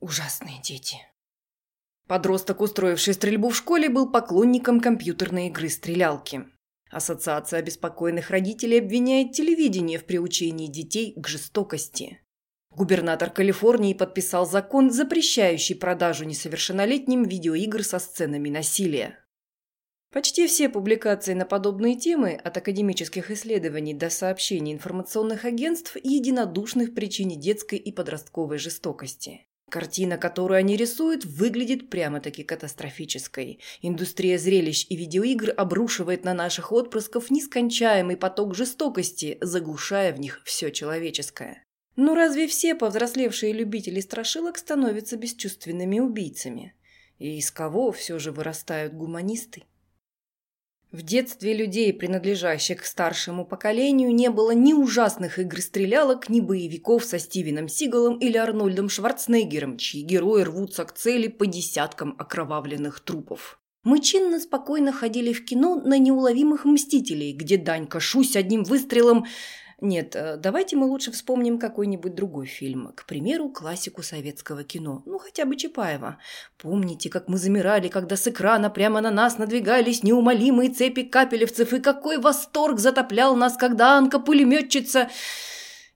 Ужасные дети. Подросток, устроивший стрельбу в школе, был поклонником компьютерной игры «Стрелялки». Ассоциация обеспокоенных родителей обвиняет телевидение в приучении детей к жестокости. Губернатор Калифорнии подписал закон, запрещающий продажу несовершеннолетним видеоигр со сценами насилия. Почти все публикации на подобные темы, от академических исследований до сообщений информационных агентств, единодушны в причине детской и подростковой жестокости. Картина, которую они рисуют, выглядит прямо-таки катастрофической. Индустрия зрелищ и видеоигр обрушивает на наших отпрысков нескончаемый поток жестокости, заглушая в них все человеческое. Но разве все повзрослевшие любители страшилок становятся бесчувственными убийцами? И из кого все же вырастают гуманисты? В детстве людей, принадлежащих к старшему поколению, не было ни ужасных игр-стрелялок, ни боевиков со Стивеном Сигалом или Арнольдом Шварценеггером, чьи герои рвутся к цели по десяткам окровавленных трупов. Мы чинно спокойно ходили в кино на неуловимых мстителей, где Данька Шусь одним выстрелом нет, э, давайте мы лучше вспомним какой-нибудь другой фильм. К примеру, классику советского кино. Ну, хотя бы Чапаева. Помните, как мы замирали, когда с экрана прямо на нас надвигались неумолимые цепи капелевцев, и какой восторг затоплял нас, когда Анка-пулеметчица...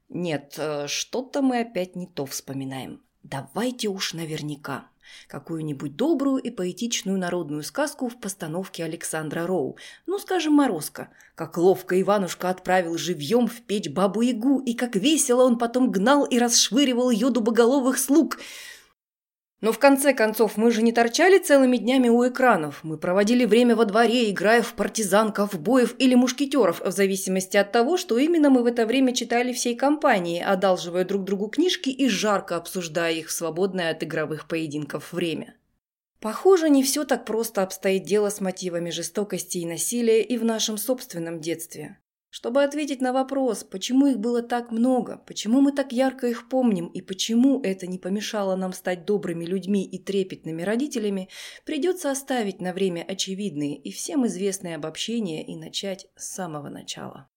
Нет, э, что-то мы опять не то вспоминаем. Давайте уж наверняка какую-нибудь добрую и поэтичную народную сказку в постановке Александра Роу. Ну, скажем, «Морозко». Как ловко Иванушка отправил живьем в печь бабу-ягу, и как весело он потом гнал и расшвыривал ее дубоголовых слуг – но в конце концов, мы же не торчали целыми днями у экранов. Мы проводили время во дворе, играя в партизан, ковбоев или мушкетеров, в зависимости от того, что именно мы в это время читали всей компанией, одалживая друг другу книжки и жарко обсуждая их в свободное от игровых поединков время. Похоже, не все так просто обстоит дело с мотивами жестокости и насилия и в нашем собственном детстве. Чтобы ответить на вопрос, почему их было так много, почему мы так ярко их помним и почему это не помешало нам стать добрыми людьми и трепетными родителями, придется оставить на время очевидные и всем известные обобщения и начать с самого начала.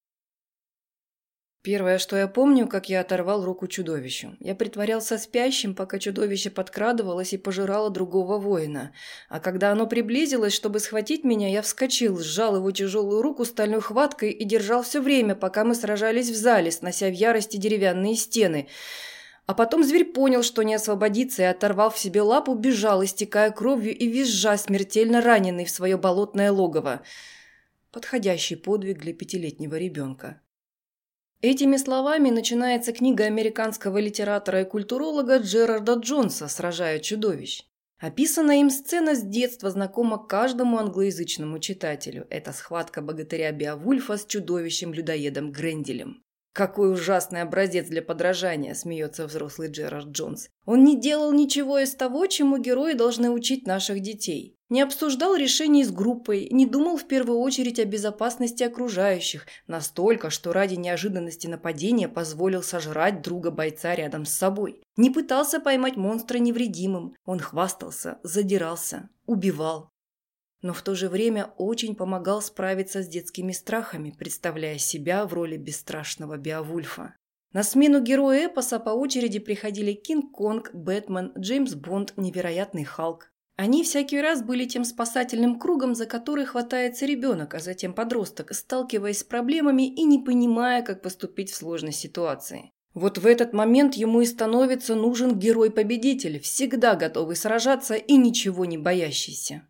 Первое, что я помню, как я оторвал руку чудовищу. Я притворялся спящим, пока чудовище подкрадывалось и пожирало другого воина. А когда оно приблизилось, чтобы схватить меня, я вскочил, сжал его тяжелую руку стальной хваткой и держал все время, пока мы сражались в зале, снося в ярости деревянные стены. А потом зверь понял, что не освободится, и, оторвав себе лапу, бежал, истекая кровью и визжа, смертельно раненый в свое болотное логово. Подходящий подвиг для пятилетнего ребенка. Этими словами начинается книга американского литератора и культуролога Джерарда Джонса «Сражая чудовищ». Описанная им сцена с детства знакома каждому англоязычному читателю. Это схватка богатыря Беовульфа с чудовищем-людоедом Гренделем. «Какой ужасный образец для подражания», – смеется взрослый Джерард Джонс. «Он не делал ничего из того, чему герои должны учить наших детей. Не обсуждал решений с группой, не думал в первую очередь о безопасности окружающих, настолько, что ради неожиданности нападения позволил сожрать друга бойца рядом с собой. Не пытался поймать монстра невредимым, он хвастался, задирался, убивал но в то же время очень помогал справиться с детскими страхами, представляя себя в роли бесстрашного Беовульфа. На смену героя эпоса по очереди приходили Кинг-Конг, Бэтмен, Джеймс Бонд, Невероятный Халк. Они всякий раз были тем спасательным кругом, за который хватается ребенок, а затем подросток, сталкиваясь с проблемами и не понимая, как поступить в сложной ситуации. Вот в этот момент ему и становится нужен герой-победитель, всегда готовый сражаться и ничего не боящийся.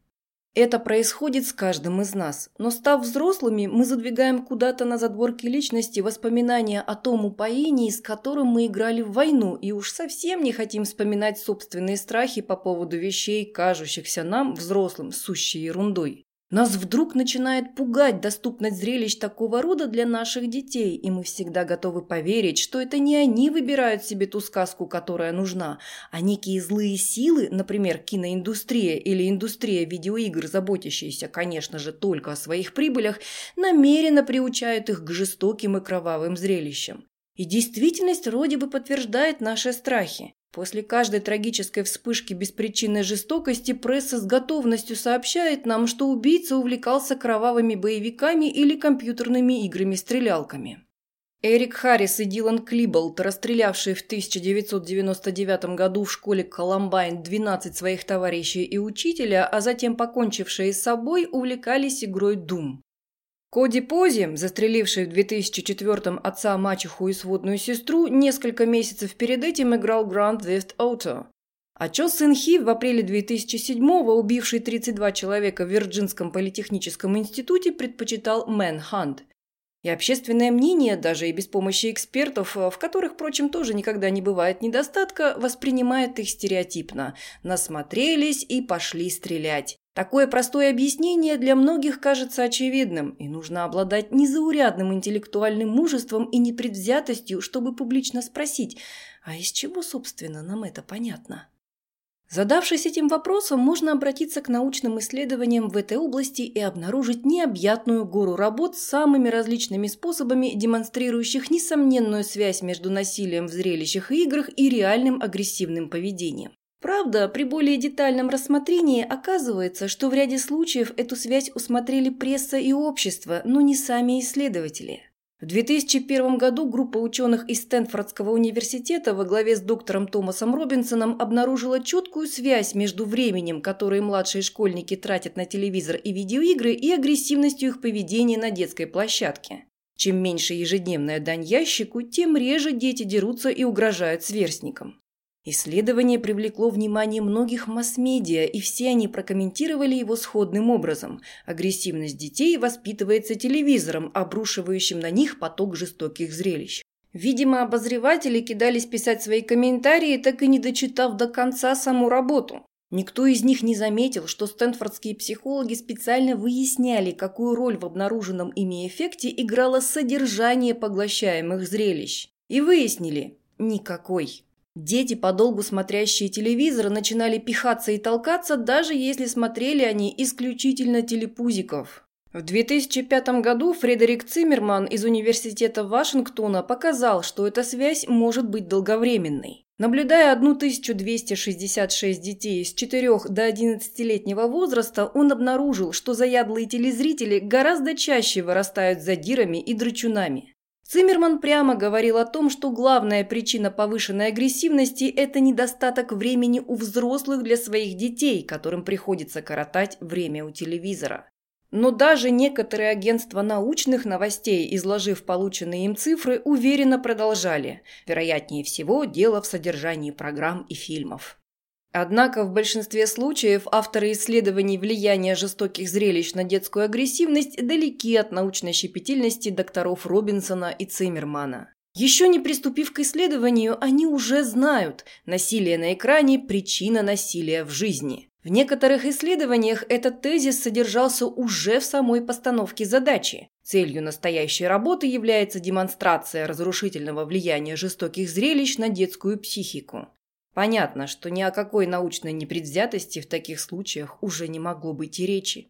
Это происходит с каждым из нас, но став взрослыми, мы задвигаем куда-то на задворки личности воспоминания о том упоении, с которым мы играли в войну, и уж совсем не хотим вспоминать собственные страхи по поводу вещей, кажущихся нам, взрослым, сущей ерундой. Нас вдруг начинает пугать доступность зрелищ такого рода для наших детей, и мы всегда готовы поверить, что это не они выбирают себе ту сказку, которая нужна, а некие злые силы, например, киноиндустрия или индустрия видеоигр, заботящиеся, конечно же, только о своих прибылях, намеренно приучают их к жестоким и кровавым зрелищам. И действительность вроде бы подтверждает наши страхи. После каждой трагической вспышки беспричинной жестокости пресса с готовностью сообщает нам, что убийца увлекался кровавыми боевиками или компьютерными играми-стрелялками. Эрик Харрис и Дилан Клиболт, расстрелявшие в 1999 году в школе Колумбайн 12 своих товарищей и учителя, а затем покончившие с собой, увлекались игрой Doom. Коди Пози, застреливший в 2004-м отца, мачеху и сводную сестру, несколько месяцев перед этим играл Grand Theft Auto. А Чо Сын Хи в апреле 2007-го, убивший 32 человека в Вирджинском политехническом институте, предпочитал Manhunt – и общественное мнение, даже и без помощи экспертов, э, в которых, впрочем, тоже никогда не бывает недостатка, воспринимает их стереотипно. Насмотрелись и пошли стрелять. Такое простое объяснение для многих кажется очевидным, и нужно обладать незаурядным интеллектуальным мужеством и непредвзятостью, чтобы публично спросить, а из чего, собственно, нам это понятно? Задавшись этим вопросом, можно обратиться к научным исследованиям в этой области и обнаружить необъятную гору работ с самыми различными способами, демонстрирующих несомненную связь между насилием в зрелищах и играх и реальным агрессивным поведением. Правда, при более детальном рассмотрении оказывается, что в ряде случаев эту связь усмотрели пресса и общество, но не сами исследователи. В 2001 году группа ученых из Стэнфордского университета во главе с доктором Томасом Робинсоном обнаружила четкую связь между временем, которое младшие школьники тратят на телевизор и видеоигры, и агрессивностью их поведения на детской площадке. Чем меньше ежедневная дань ящику, тем реже дети дерутся и угрожают сверстникам. Исследование привлекло внимание многих масс-медиа, и все они прокомментировали его сходным образом. Агрессивность детей воспитывается телевизором, обрушивающим на них поток жестоких зрелищ. Видимо, обозреватели кидались писать свои комментарии, так и не дочитав до конца саму работу. Никто из них не заметил, что стэнфордские психологи специально выясняли, какую роль в обнаруженном ими эффекте играло содержание поглощаемых зрелищ. И выяснили – никакой. Дети, подолгу смотрящие телевизор, начинали пихаться и толкаться, даже если смотрели они исключительно телепузиков. В 2005 году Фредерик Циммерман из Университета Вашингтона показал, что эта связь может быть долговременной. Наблюдая 1266 детей с 4 до 11-летнего возраста, он обнаружил, что заядлые телезрители гораздо чаще вырастают задирами и драчунами. Циммерман прямо говорил о том, что главная причина повышенной агрессивности – это недостаток времени у взрослых для своих детей, которым приходится коротать время у телевизора. Но даже некоторые агентства научных новостей, изложив полученные им цифры, уверенно продолжали. Вероятнее всего, дело в содержании программ и фильмов. Однако в большинстве случаев авторы исследований влияния жестоких зрелищ на детскую агрессивность далеки от научной щепетильности докторов Робинсона и Циммермана. Еще не приступив к исследованию, они уже знают, насилие на экране – причина насилия в жизни. В некоторых исследованиях этот тезис содержался уже в самой постановке задачи. Целью настоящей работы является демонстрация разрушительного влияния жестоких зрелищ на детскую психику. Понятно, что ни о какой научной непредвзятости в таких случаях уже не могло быть и речи.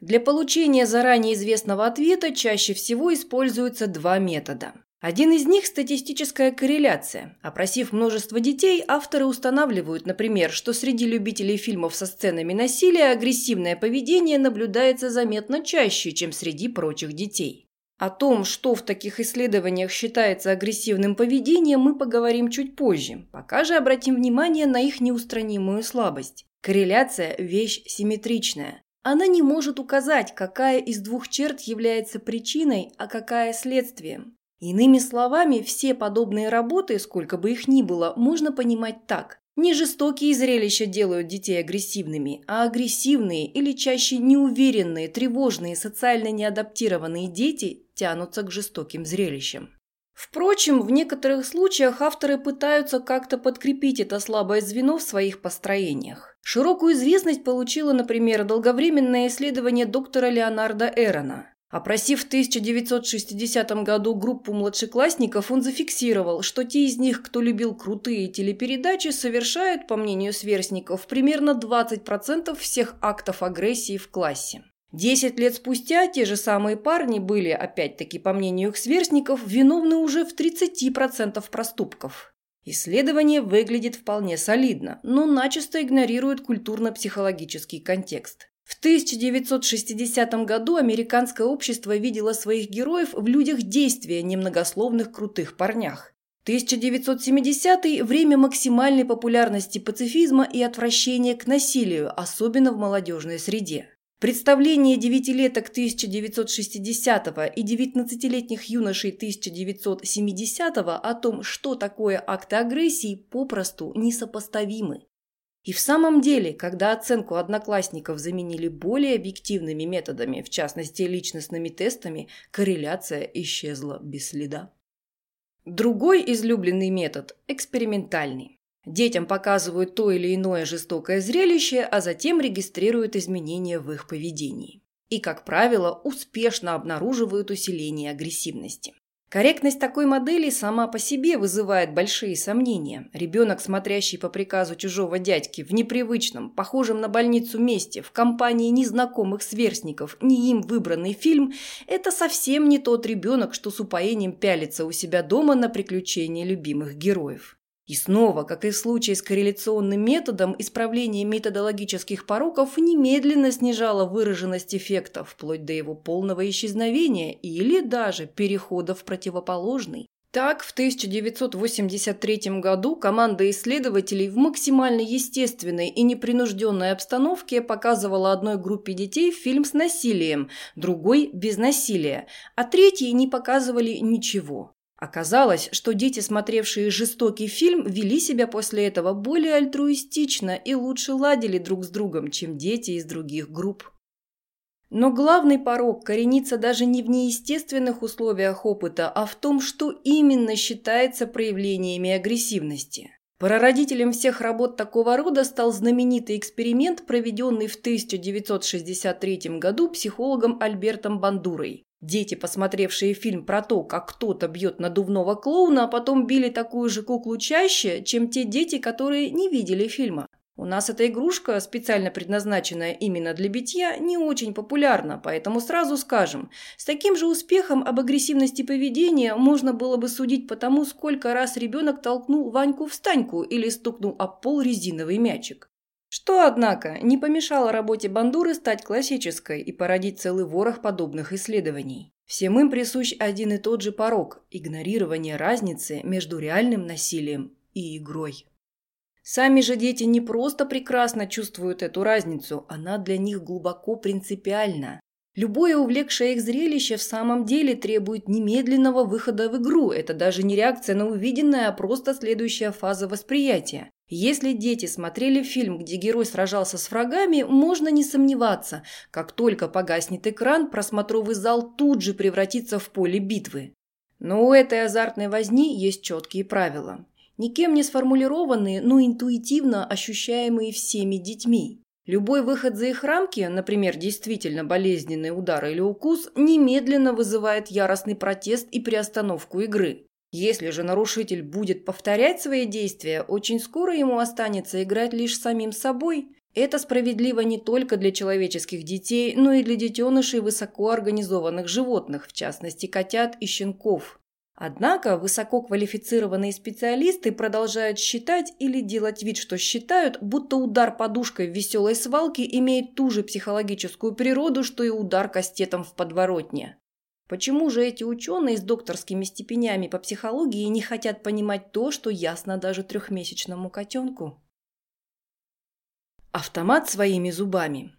Для получения заранее известного ответа чаще всего используются два метода. Один из них – статистическая корреляция. Опросив множество детей, авторы устанавливают, например, что среди любителей фильмов со сценами насилия агрессивное поведение наблюдается заметно чаще, чем среди прочих детей. О том, что в таких исследованиях считается агрессивным поведением, мы поговорим чуть позже. Пока же обратим внимание на их неустранимую слабость. Корреляция – вещь симметричная. Она не может указать, какая из двух черт является причиной, а какая – следствием. Иными словами, все подобные работы, сколько бы их ни было, можно понимать так. Не жестокие зрелища делают детей агрессивными, а агрессивные или чаще неуверенные, тревожные, социально неадаптированные дети тянутся к жестоким зрелищам. Впрочем, в некоторых случаях авторы пытаются как-то подкрепить это слабое звено в своих построениях. Широкую известность получило, например, долговременное исследование доктора Леонарда Эрона. Опросив в 1960 году группу младшеклассников, он зафиксировал, что те из них, кто любил крутые телепередачи, совершают, по мнению сверстников, примерно 20% всех актов агрессии в классе. Десять лет спустя те же самые парни были, опять-таки по мнению их сверстников, виновны уже в 30% проступков. Исследование выглядит вполне солидно, но начисто игнорирует культурно-психологический контекст. В 1960 году американское общество видело своих героев в людях действия, немногословных крутых парнях. 1970 – время максимальной популярности пацифизма и отвращения к насилию, особенно в молодежной среде. Представление девятилеток 1960 и 19-летних юношей 1970 о том, что такое акты агрессии, попросту несопоставимы. И в самом деле, когда оценку одноклассников заменили более объективными методами, в частности личностными тестами, корреляция исчезла без следа. Другой излюбленный метод – экспериментальный. Детям показывают то или иное жестокое зрелище, а затем регистрируют изменения в их поведении. И, как правило, успешно обнаруживают усиление агрессивности. Корректность такой модели сама по себе вызывает большие сомнения. Ребенок, смотрящий по приказу чужого дядьки в непривычном, похожем на больницу месте, в компании незнакомых сверстников, не им выбранный фильм, это совсем не тот ребенок, что с упоением пялится у себя дома на приключения любимых героев. И снова, как и в случае с корреляционным методом, исправление методологических пороков немедленно снижало выраженность эффекта, вплоть до его полного исчезновения или даже перехода в противоположный. Так, в 1983 году команда исследователей в максимально естественной и непринужденной обстановке показывала одной группе детей фильм с насилием, другой – без насилия, а третьей не показывали ничего. Оказалось, что дети, смотревшие жестокий фильм, вели себя после этого более альтруистично и лучше ладили друг с другом, чем дети из других групп. Но главный порог коренится даже не в неестественных условиях опыта, а в том, что именно считается проявлениями агрессивности. Прародителем всех работ такого рода стал знаменитый эксперимент, проведенный в 1963 году психологом Альбертом Бандурой. Дети, посмотревшие фильм про то, как кто-то бьет надувного клоуна, а потом били такую же куклу чаще, чем те дети, которые не видели фильма. У нас эта игрушка, специально предназначенная именно для битья, не очень популярна, поэтому сразу скажем, с таким же успехом об агрессивности поведения можно было бы судить по тому, сколько раз ребенок толкнул Ваньку в станьку или стукнул об пол резиновый мячик. Что, однако, не помешало работе Бандуры стать классической и породить целый ворох подобных исследований. Всем им присущ один и тот же порог – игнорирование разницы между реальным насилием и игрой. Сами же дети не просто прекрасно чувствуют эту разницу, она для них глубоко принципиальна. Любое увлекшее их зрелище в самом деле требует немедленного выхода в игру. Это даже не реакция на увиденное, а просто следующая фаза восприятия. Если дети смотрели фильм, где герой сражался с врагами, можно не сомневаться, как только погаснет экран, просмотровый зал тут же превратится в поле битвы. Но у этой азартной возни есть четкие правила. Никем не сформулированные, но интуитивно ощущаемые всеми детьми. Любой выход за их рамки, например, действительно болезненный удар или укус, немедленно вызывает яростный протест и приостановку игры. Если же нарушитель будет повторять свои действия, очень скоро ему останется играть лишь самим собой. Это справедливо не только для человеческих детей, но и для детенышей высокоорганизованных животных, в частности котят и щенков. Однако высококвалифицированные специалисты продолжают считать или делать вид, что считают, будто удар подушкой в веселой свалке имеет ту же психологическую природу, что и удар кастетом в подворотне. Почему же эти ученые с докторскими степенями по психологии не хотят понимать то, что ясно даже трехмесячному котенку? Автомат своими зубами.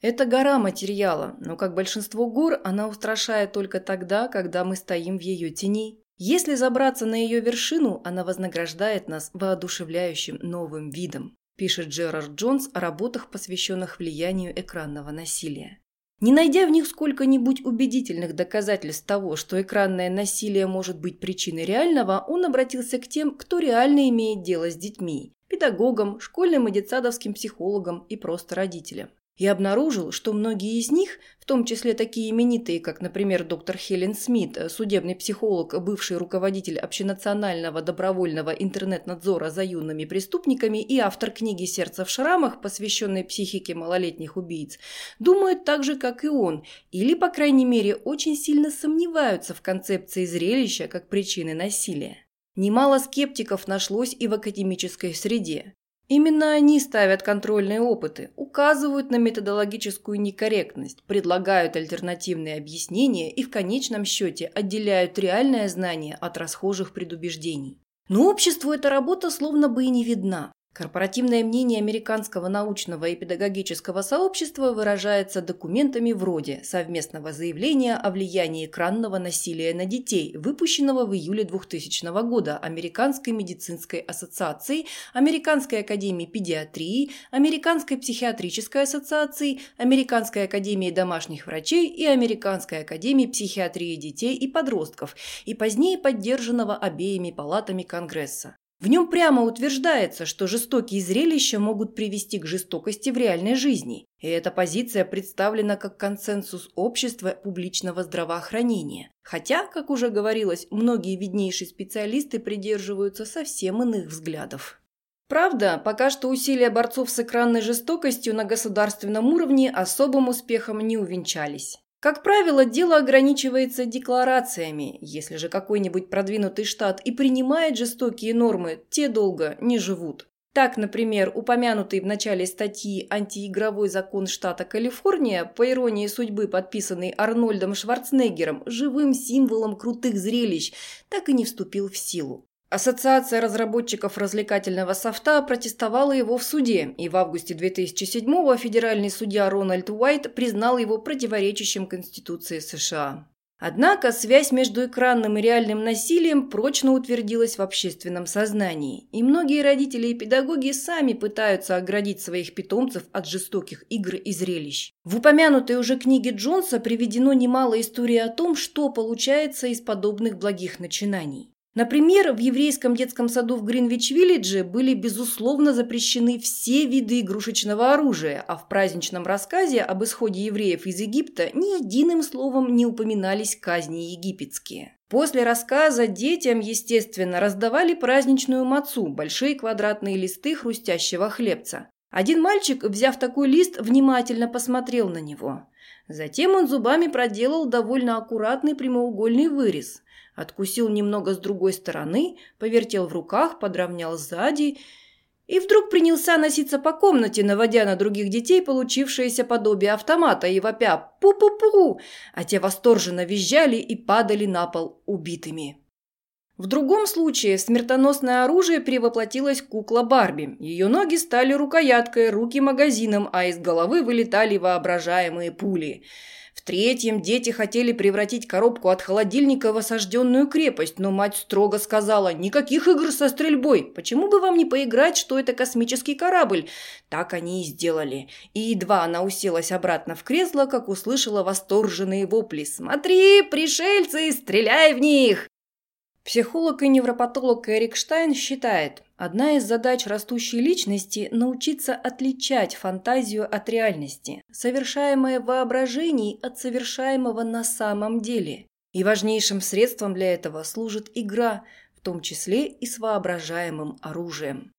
Это гора материала, но, как большинство гор, она устрашает только тогда, когда мы стоим в ее тени. Если забраться на ее вершину, она вознаграждает нас воодушевляющим новым видом, пишет Джерард Джонс о работах, посвященных влиянию экранного насилия. Не найдя в них сколько-нибудь убедительных доказательств того, что экранное насилие может быть причиной реального, он обратился к тем, кто реально имеет дело с детьми – педагогам, школьным и детсадовским психологам и просто родителям и обнаружил, что многие из них, в том числе такие именитые, как, например, доктор Хелен Смит, судебный психолог, бывший руководитель общенационального добровольного интернет-надзора за юными преступниками и автор книги «Сердце в шрамах», посвященной психике малолетних убийц, думают так же, как и он, или, по крайней мере, очень сильно сомневаются в концепции зрелища как причины насилия. Немало скептиков нашлось и в академической среде. Именно они ставят контрольные опыты, указывают на методологическую некорректность, предлагают альтернативные объяснения и в конечном счете отделяют реальное знание от расхожих предубеждений. Но обществу эта работа словно бы и не видна. Корпоративное мнение американского научного и педагогического сообщества выражается документами вроде совместного заявления о влиянии экранного насилия на детей, выпущенного в июле 2000 года Американской медицинской ассоциацией, Американской академией педиатрии, Американской психиатрической ассоциацией, Американской академией домашних врачей и Американской академией психиатрии детей и подростков, и позднее поддержанного обеими палатами Конгресса. В нем прямо утверждается, что жестокие зрелища могут привести к жестокости в реальной жизни, и эта позиция представлена как консенсус общества публичного здравоохранения. Хотя, как уже говорилось, многие виднейшие специалисты придерживаются совсем иных взглядов. Правда, пока что усилия борцов с экранной жестокостью на государственном уровне особым успехом не увенчались. Как правило, дело ограничивается декларациями. Если же какой-нибудь продвинутый штат и принимает жестокие нормы, те долго не живут. Так, например, упомянутый в начале статьи антиигровой закон штата Калифорния, по иронии судьбы подписанный Арнольдом Шварценеггером, живым символом крутых зрелищ, так и не вступил в силу. Ассоциация разработчиков развлекательного софта протестовала его в суде, и в августе 2007-го федеральный судья Рональд Уайт признал его противоречащим Конституции США. Однако связь между экранным и реальным насилием прочно утвердилась в общественном сознании, и многие родители и педагоги сами пытаются оградить своих питомцев от жестоких игр и зрелищ. В упомянутой уже книге Джонса приведено немало историй о том, что получается из подобных благих начинаний. Например, в еврейском детском саду в Гринвич-Виллидже были, безусловно, запрещены все виды игрушечного оружия, а в праздничном рассказе об исходе евреев из Египта ни единым словом не упоминались казни египетские. После рассказа детям, естественно, раздавали праздничную мацу – большие квадратные листы хрустящего хлебца. Один мальчик, взяв такой лист, внимательно посмотрел на него. Затем он зубами проделал довольно аккуратный прямоугольный вырез – Откусил немного с другой стороны, повертел в руках, подровнял сзади и вдруг принялся носиться по комнате, наводя на других детей получившееся подобие автомата и вопя «пу-пу-пу», а те восторженно визжали и падали на пол убитыми. В другом случае смертоносное оружие перевоплотилось кукла Барби. Ее ноги стали рукояткой, руки магазином, а из головы вылетали воображаемые пули – третьем дети хотели превратить коробку от холодильника в осажденную крепость, но мать строго сказала «Никаких игр со стрельбой! Почему бы вам не поиграть, что это космический корабль?» Так они и сделали. И едва она уселась обратно в кресло, как услышала восторженные вопли «Смотри, пришельцы, стреляй в них!» Психолог и невропатолог Эрик Штайн считает, одна из задач растущей личности – научиться отличать фантазию от реальности, совершаемое в воображении от совершаемого на самом деле. И важнейшим средством для этого служит игра, в том числе и с воображаемым оружием.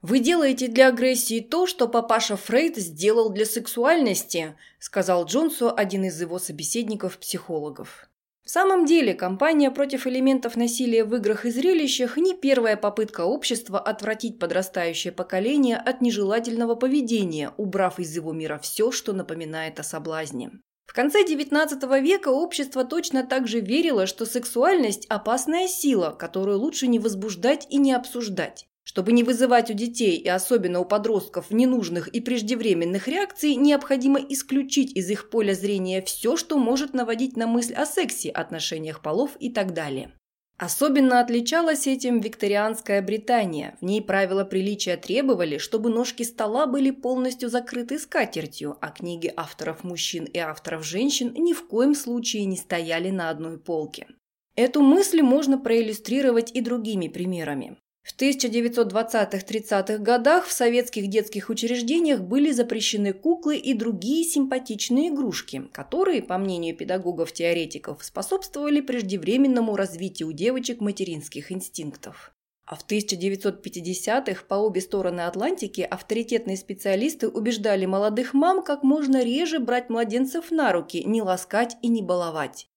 «Вы делаете для агрессии то, что папаша Фрейд сделал для сексуальности», сказал Джонсу один из его собеседников-психологов. В самом деле, кампания против элементов насилия в играх и зрелищах не первая попытка общества отвратить подрастающее поколение от нежелательного поведения, убрав из его мира все, что напоминает о соблазне. В конце XIX века общество точно так же верило, что сексуальность – опасная сила, которую лучше не возбуждать и не обсуждать. Чтобы не вызывать у детей и особенно у подростков ненужных и преждевременных реакций, необходимо исключить из их поля зрения все, что может наводить на мысль о сексе, отношениях полов и так далее. Особенно отличалась этим викторианская Британия. В ней правила приличия требовали, чтобы ножки стола были полностью закрыты скатертью, а книги авторов мужчин и авторов женщин ни в коем случае не стояли на одной полке. Эту мысль можно проиллюстрировать и другими примерами. В 1920-30-х годах в советских детских учреждениях были запрещены куклы и другие симпатичные игрушки, которые, по мнению педагогов-теоретиков, способствовали преждевременному развитию у девочек материнских инстинктов. А в 1950-х по обе стороны Атлантики авторитетные специалисты убеждали молодых мам как можно реже брать младенцев на руки, не ласкать и не баловать.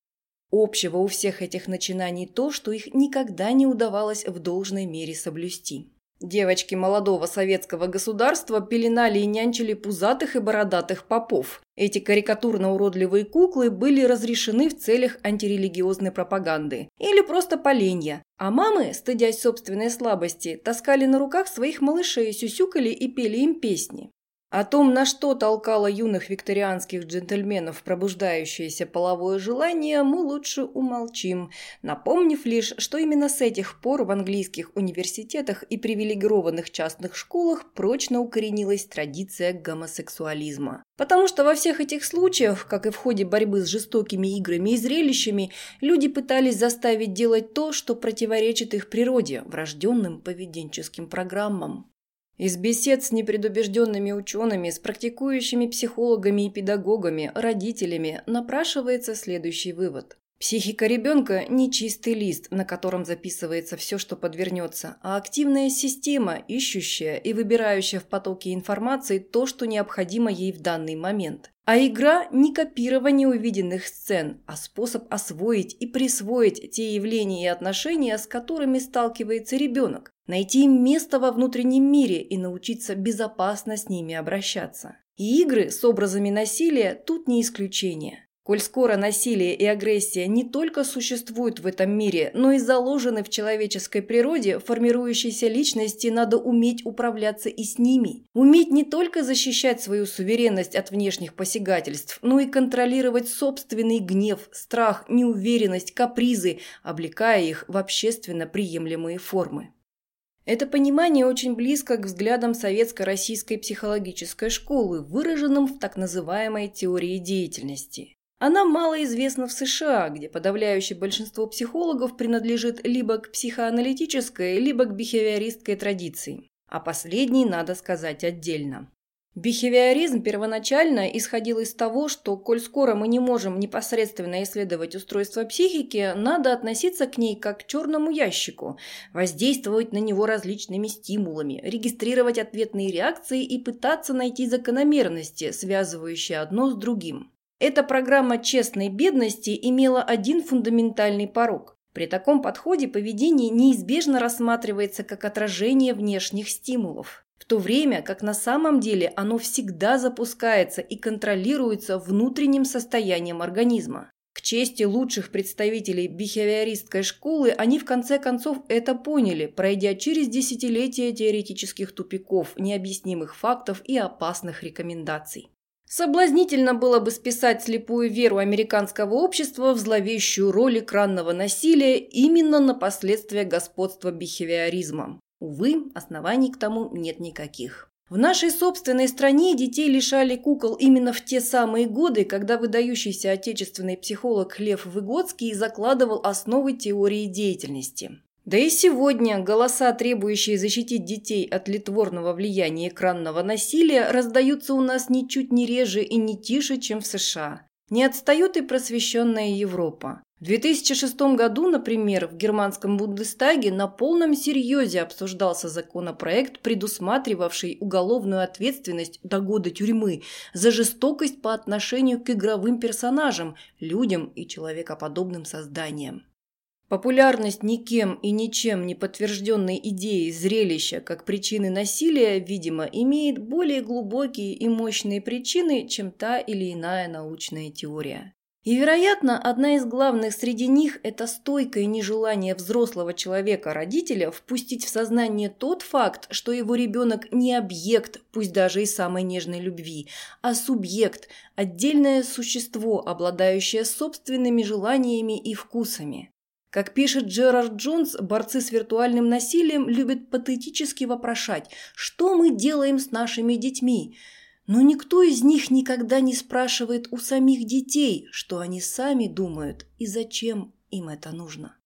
Общего у всех этих начинаний то, что их никогда не удавалось в должной мере соблюсти. Девочки молодого советского государства пеленали и нянчили пузатых и бородатых попов. Эти карикатурно-уродливые куклы были разрешены в целях антирелигиозной пропаганды. Или просто поленья. А мамы, стыдясь собственной слабости, таскали на руках своих малышей, сюсюкали и пели им песни. О том, на что толкало юных викторианских джентльменов пробуждающееся половое желание, мы лучше умолчим, напомнив лишь, что именно с этих пор в английских университетах и привилегированных частных школах прочно укоренилась традиция гомосексуализма. Потому что во всех этих случаях, как и в ходе борьбы с жестокими играми и зрелищами, люди пытались заставить делать то, что противоречит их природе, врожденным поведенческим программам. Из бесед с непредубежденными учеными, с практикующими психологами и педагогами, родителями напрашивается следующий вывод. Психика ребенка – не чистый лист, на котором записывается все, что подвернется, а активная система, ищущая и выбирающая в потоке информации то, что необходимо ей в данный момент. А игра – не копирование увиденных сцен, а способ освоить и присвоить те явления и отношения, с которыми сталкивается ребенок, найти им место во внутреннем мире и научиться безопасно с ними обращаться. И игры с образами насилия тут не исключение. Коль скоро насилие и агрессия не только существуют в этом мире, но и заложены в человеческой природе, формирующейся личности надо уметь управляться и с ними. Уметь не только защищать свою суверенность от внешних посягательств, но и контролировать собственный гнев, страх, неуверенность, капризы, облекая их в общественно приемлемые формы. Это понимание очень близко к взглядам советско-российской психологической школы, выраженным в так называемой теории деятельности. Она мало известна в США, где подавляющее большинство психологов принадлежит либо к психоаналитической, либо к бихевиористской традиции. А последней надо сказать отдельно. Бихевиоризм первоначально исходил из того, что, коль скоро мы не можем непосредственно исследовать устройство психики, надо относиться к ней как к черному ящику, воздействовать на него различными стимулами, регистрировать ответные реакции и пытаться найти закономерности, связывающие одно с другим. Эта программа честной бедности имела один фундаментальный порог. При таком подходе поведение неизбежно рассматривается как отражение внешних стимулов, в то время как на самом деле оно всегда запускается и контролируется внутренним состоянием организма. К чести лучших представителей бихевиористской школы, они в конце концов это поняли, пройдя через десятилетия теоретических тупиков, необъяснимых фактов и опасных рекомендаций. Соблазнительно было бы списать слепую веру американского общества в зловещую роль экранного насилия именно на последствия господства бихевиоризма. Увы, оснований к тому нет никаких. В нашей собственной стране детей лишали кукол именно в те самые годы, когда выдающийся отечественный психолог Лев Выгодский закладывал основы теории деятельности. Да и сегодня голоса, требующие защитить детей от литворного влияния экранного насилия, раздаются у нас ничуть не реже и не тише, чем в США. Не отстает и просвещенная Европа. В 2006 году, например, в германском Бундестаге на полном серьезе обсуждался законопроект, предусматривавший уголовную ответственность до года тюрьмы за жестокость по отношению к игровым персонажам, людям и человекоподобным созданиям. Популярность никем и ничем не подтвержденной идеи зрелища как причины насилия, видимо, имеет более глубокие и мощные причины, чем та или иная научная теория. И, вероятно, одна из главных среди них – это стойкое нежелание взрослого человека-родителя впустить в сознание тот факт, что его ребенок не объект, пусть даже и самой нежной любви, а субъект, отдельное существо, обладающее собственными желаниями и вкусами. Как пишет Джерард Джонс, борцы с виртуальным насилием любят патетически вопрошать, что мы делаем с нашими детьми. Но никто из них никогда не спрашивает у самих детей, что они сами думают и зачем им это нужно.